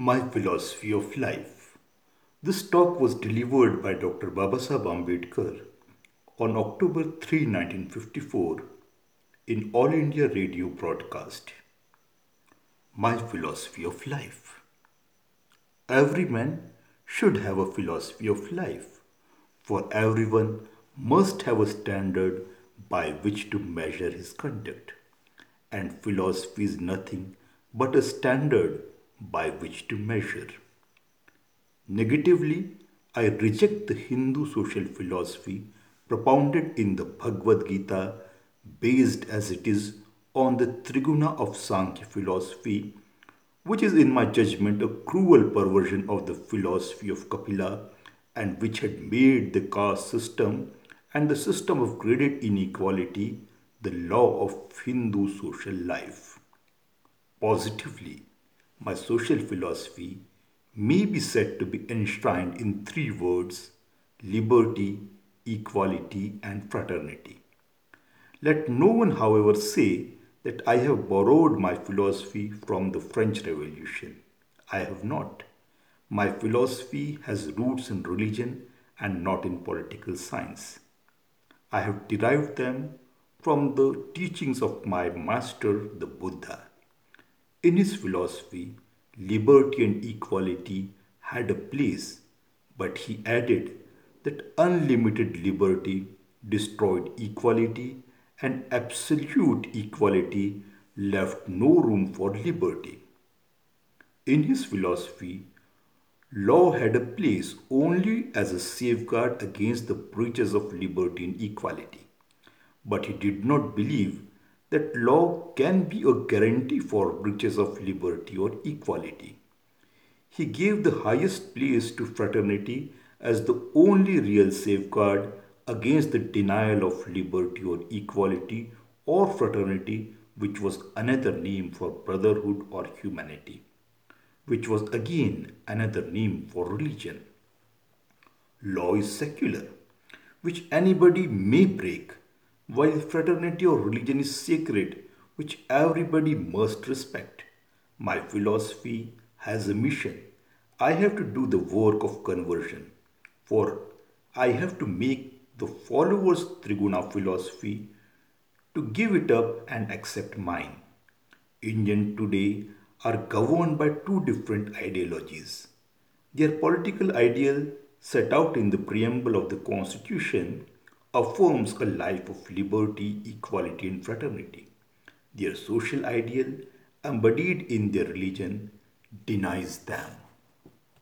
My Philosophy of Life. This talk was delivered by Dr. Babasaheb Ambedkar on October 3, 1954, in All India Radio broadcast. My Philosophy of Life. Every man should have a philosophy of life, for everyone must have a standard by which to measure his conduct, and philosophy is nothing but a standard by which to measure. Negatively, I reject the Hindu social philosophy propounded in the Bhagavad Gita based as it is on the Triguna of Sankhya philosophy, which is in my judgment a cruel perversion of the philosophy of Kapila and which had made the caste system and the system of graded inequality the law of Hindu social life. Positively, my social philosophy may be said to be enshrined in three words liberty, equality, and fraternity. Let no one, however, say that I have borrowed my philosophy from the French Revolution. I have not. My philosophy has roots in religion and not in political science. I have derived them from the teachings of my master, the Buddha. In his philosophy, liberty and equality had a place, but he added that unlimited liberty destroyed equality and absolute equality left no room for liberty. In his philosophy, law had a place only as a safeguard against the breaches of liberty and equality. But he did not believe that law can be a guarantee for breaches of liberty or equality. He gave the highest place to fraternity as the only real safeguard against the denial of liberty or equality or fraternity, which was another name for brotherhood or humanity, which was again another name for religion. Law is secular, which anybody may break while fraternity or religion is sacred, which everybody must respect. My philosophy has a mission. I have to do the work of conversion, for I have to make the followers Triguna philosophy to give it up and accept mine. Indian today are governed by two different ideologies. Their political ideal set out in the preamble of the constitution affirms a life of liberty, equality, and fraternity. Their social ideal, embodied in their religion, denies them.